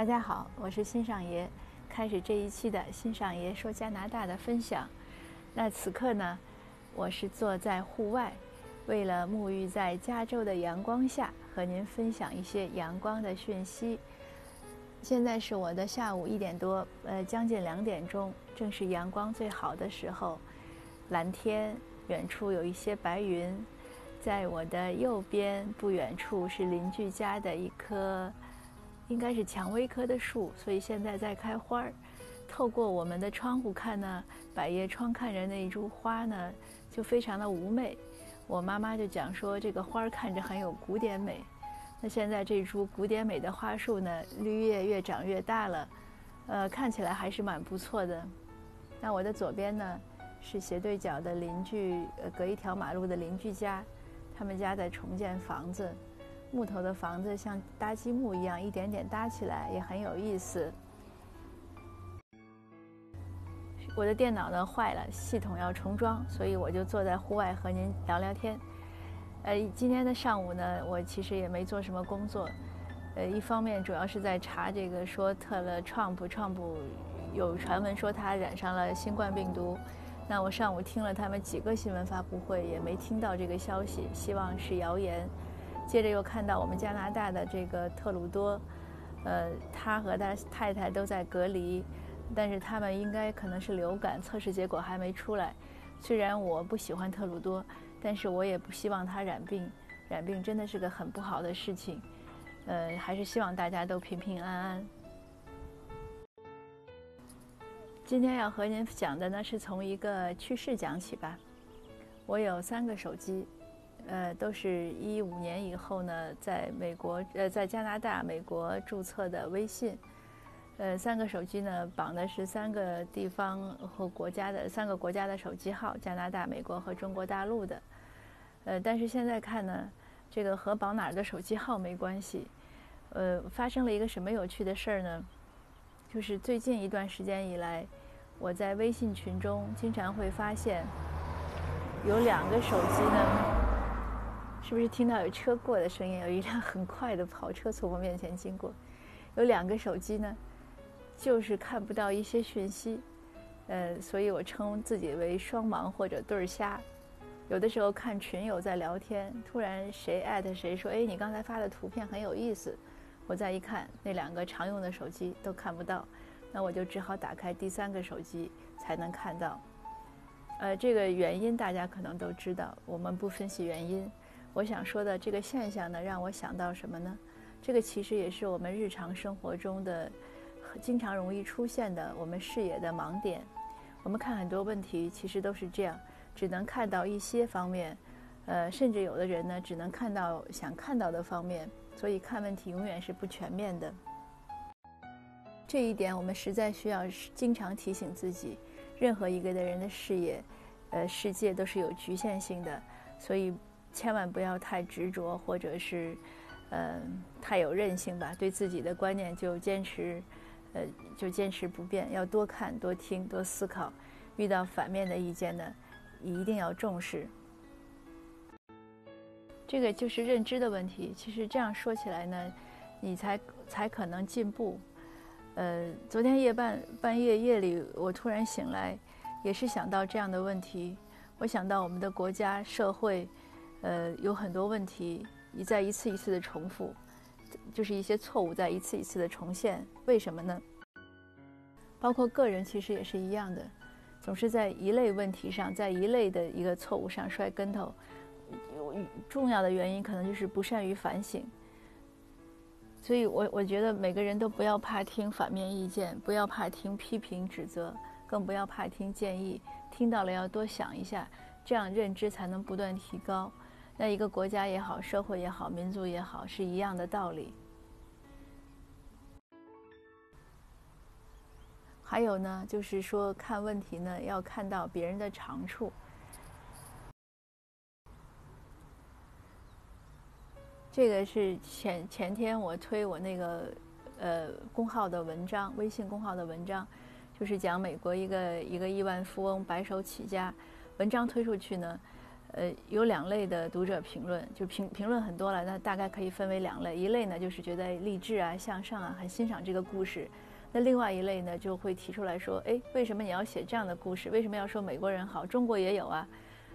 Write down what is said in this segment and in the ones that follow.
大家好，我是新上爷，开始这一期的新上爷说加拿大的分享。那此刻呢，我是坐在户外，为了沐浴在加州的阳光下，和您分享一些阳光的讯息。现在是我的下午一点多，呃，将近两点钟，正是阳光最好的时候。蓝天，远处有一些白云，在我的右边不远处是邻居家的一棵，应该是蔷薇科的树，所以现在在开花儿。透过我们的窗户看呢，百叶窗看着那一株花呢，就非常的妩媚。我妈妈就讲说，这个花儿看着很有古典美。那现在这株古典美的花树呢，绿叶越长越大了，呃，看起来还是蛮不错的。那我的左边呢？是斜对角的邻居，呃，隔一条马路的邻居家，他们家在重建房子，木头的房子像搭积木一样，一点点搭起来，也很有意思。我的电脑呢坏了，系统要重装，所以我就坐在户外和您聊聊天。呃，今天的上午呢，我其实也没做什么工作，呃，一方面主要是在查这个说特了 Trump，Trump 有传闻说他染上了新冠病毒。那我上午听了他们几个新闻发布会，也没听到这个消息，希望是谣言。接着又看到我们加拿大的这个特鲁多，呃，他和他太太都在隔离，但是他们应该可能是流感，测试结果还没出来。虽然我不喜欢特鲁多，但是我也不希望他染病，染病真的是个很不好的事情。呃，还是希望大家都平平安安。今天要和您讲的呢，是从一个趣事讲起吧。我有三个手机，呃，都是一五年以后呢，在美国呃，在加拿大、美国注册的微信。呃，三个手机呢，绑的是三个地方和国家的三个国家的手机号：加拿大、美国和中国大陆的。呃，但是现在看呢，这个和绑哪儿的手机号没关系。呃，发生了一个什么有趣的事儿呢？就是最近一段时间以来。我在微信群中经常会发现，有两个手机呢，是不是听到有车过的声音？有一辆很快的跑车从我面前经过。有两个手机呢，就是看不到一些讯息，呃，所以我称自己为双盲或者对儿瞎。有的时候看群友在聊天，突然谁艾特谁说：“哎，你刚才发的图片很有意思。”我再一看，那两个常用的手机都看不到。那我就只好打开第三个手机才能看到。呃，这个原因大家可能都知道，我们不分析原因。我想说的这个现象呢，让我想到什么呢？这个其实也是我们日常生活中的经常容易出现的我们视野的盲点。我们看很多问题，其实都是这样，只能看到一些方面，呃，甚至有的人呢，只能看到想看到的方面，所以看问题永远是不全面的。这一点我们实在需要经常提醒自己，任何一个的人的视野，呃，世界都是有局限性的，所以千万不要太执着，或者是，呃，太有韧性吧。对自己的观念就坚持，呃，就坚持不变。要多看、多听、多思考。遇到反面的意见呢，一定要重视。这个就是认知的问题。其实这样说起来呢，你才才可能进步。呃，昨天夜半半夜夜里，我突然醒来，也是想到这样的问题。我想到我们的国家社会，呃，有很多问题一再一次一次的重复，就是一些错误在一次一次的重现。为什么呢？包括个人其实也是一样的，总是在一类问题上，在一类的一个错误上摔跟头。重要的原因可能就是不善于反省。所以，我我觉得每个人都不要怕听反面意见，不要怕听批评指责，更不要怕听建议。听到了要多想一下，这样认知才能不断提高。那一个国家也好，社会也好，民族也好，是一样的道理。还有呢，就是说看问题呢，要看到别人的长处。这个是前前天我推我那个呃公号的文章，微信公号的文章，就是讲美国一个一个亿万富翁白手起家。文章推出去呢，呃，有两类的读者评论，就评评论很多了，那大概可以分为两类，一类呢就是觉得励志啊、向上啊，很欣赏这个故事；那另外一类呢就会提出来说，哎，为什么你要写这样的故事？为什么要说美国人好？中国也有啊，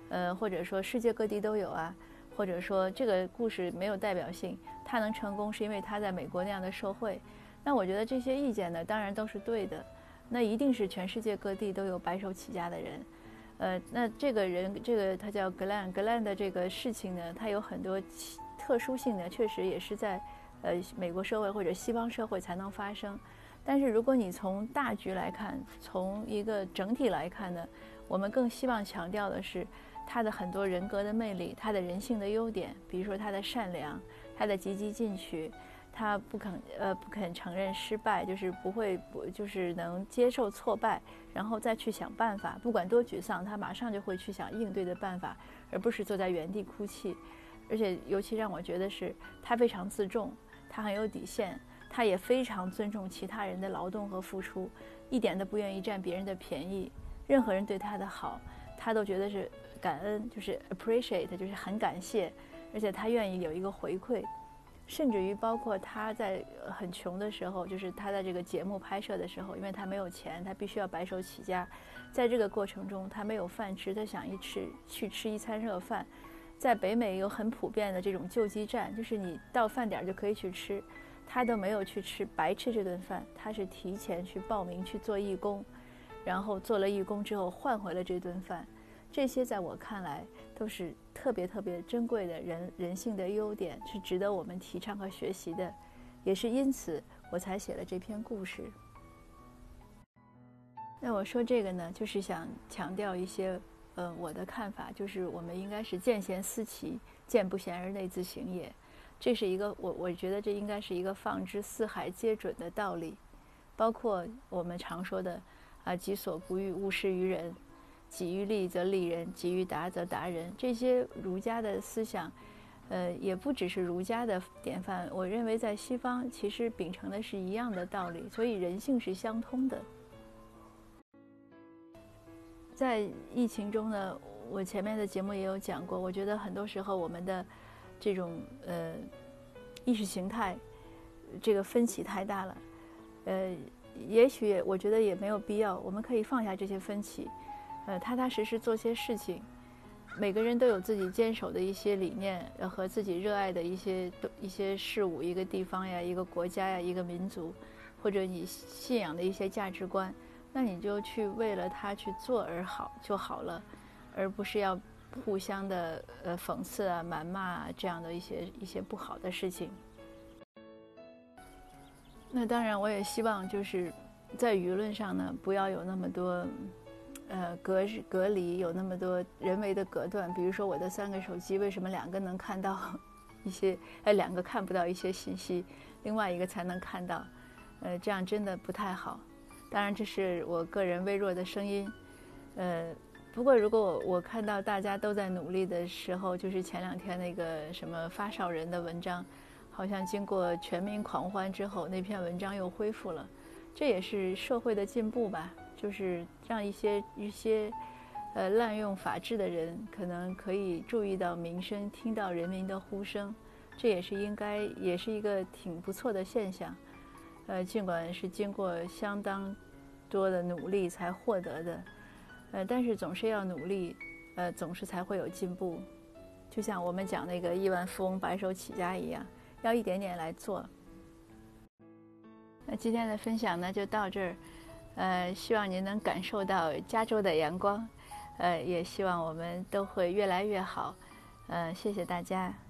呃，或者说世界各地都有啊，或者说这个故事没有代表性，他能成功是因为他在美国那样的社会。那我觉得这些意见呢，当然都是对的，那一定是全世界各地都有白手起家的人。呃，那这个人，这个他叫格兰，格兰的这个事情呢，他有很多特殊性呢，确实也是在呃美国社会或者西方社会才能发生。但是如果你从大局来看，从一个整体来看呢，我们更希望强调的是他的很多人格的魅力，他的人性的优点，比如说他的善良，他的积极进取。他不肯呃不肯承认失败，就是不会不就是能接受挫败，然后再去想办法，不管多沮丧，他马上就会去想应对的办法，而不是坐在原地哭泣。而且尤其让我觉得是他非常自重，他很有底线，他也非常尊重其他人的劳动和付出，一点都不愿意占别人的便宜。任何人对他的好，他都觉得是感恩，就是 appreciate，就是很感谢，而且他愿意有一个回馈。甚至于包括他在很穷的时候，就是他在这个节目拍摄的时候，因为他没有钱，他必须要白手起家。在这个过程中，他没有饭吃，他想一吃去吃一餐热饭。在北美有很普遍的这种救济站，就是你到饭点就可以去吃，他都没有去吃白吃这顿饭，他是提前去报名去做义工，然后做了义工之后换回了这顿饭。这些在我看来都是特别特别珍贵的人人性的优点，是值得我们提倡和学习的，也是因此我才写了这篇故事。那我说这个呢，就是想强调一些，呃，我的看法，就是我们应该是见贤思齐，见不贤而内自省也。这是一个我我觉得这应该是一个放之四海皆准的道理，包括我们常说的啊，己所不欲，勿施于人。己欲立则立人，己欲达则达人。这些儒家的思想，呃，也不只是儒家的典范。我认为在西方其实秉承的是一样的道理，所以人性是相通的。在疫情中呢，我前面的节目也有讲过，我觉得很多时候我们的这种呃意识形态这个分歧太大了，呃，也许我觉得也没有必要，我们可以放下这些分歧。呃，踏踏实实做些事情。每个人都有自己坚守的一些理念，和自己热爱的一些一些事物，一个地方呀，一个国家呀，一个民族，或者你信仰的一些价值观，那你就去为了他去做而好就好了，而不是要互相的呃讽刺啊、谩骂啊这样的一些一些不好的事情。那当然，我也希望就是在舆论上呢，不要有那么多。呃，隔隔离有那么多人为的隔断，比如说我的三个手机，为什么两个能看到一些，呃，两个看不到一些信息，另外一个才能看到，呃，这样真的不太好。当然，这是我个人微弱的声音，呃，不过如果我我看到大家都在努力的时候，就是前两天那个什么发烧人的文章，好像经过全民狂欢之后，那篇文章又恢复了，这也是社会的进步吧。就是让一些一些，呃，滥用法治的人可能可以注意到民生，听到人民的呼声，这也是应该，也是一个挺不错的现象。呃，尽管是经过相当多的努力才获得的，呃，但是总是要努力，呃，总是才会有进步。就像我们讲那个亿万富翁白手起家一样，要一点点来做。那今天的分享呢，就到这儿。呃，希望您能感受到加州的阳光，呃，也希望我们都会越来越好，呃，谢谢大家。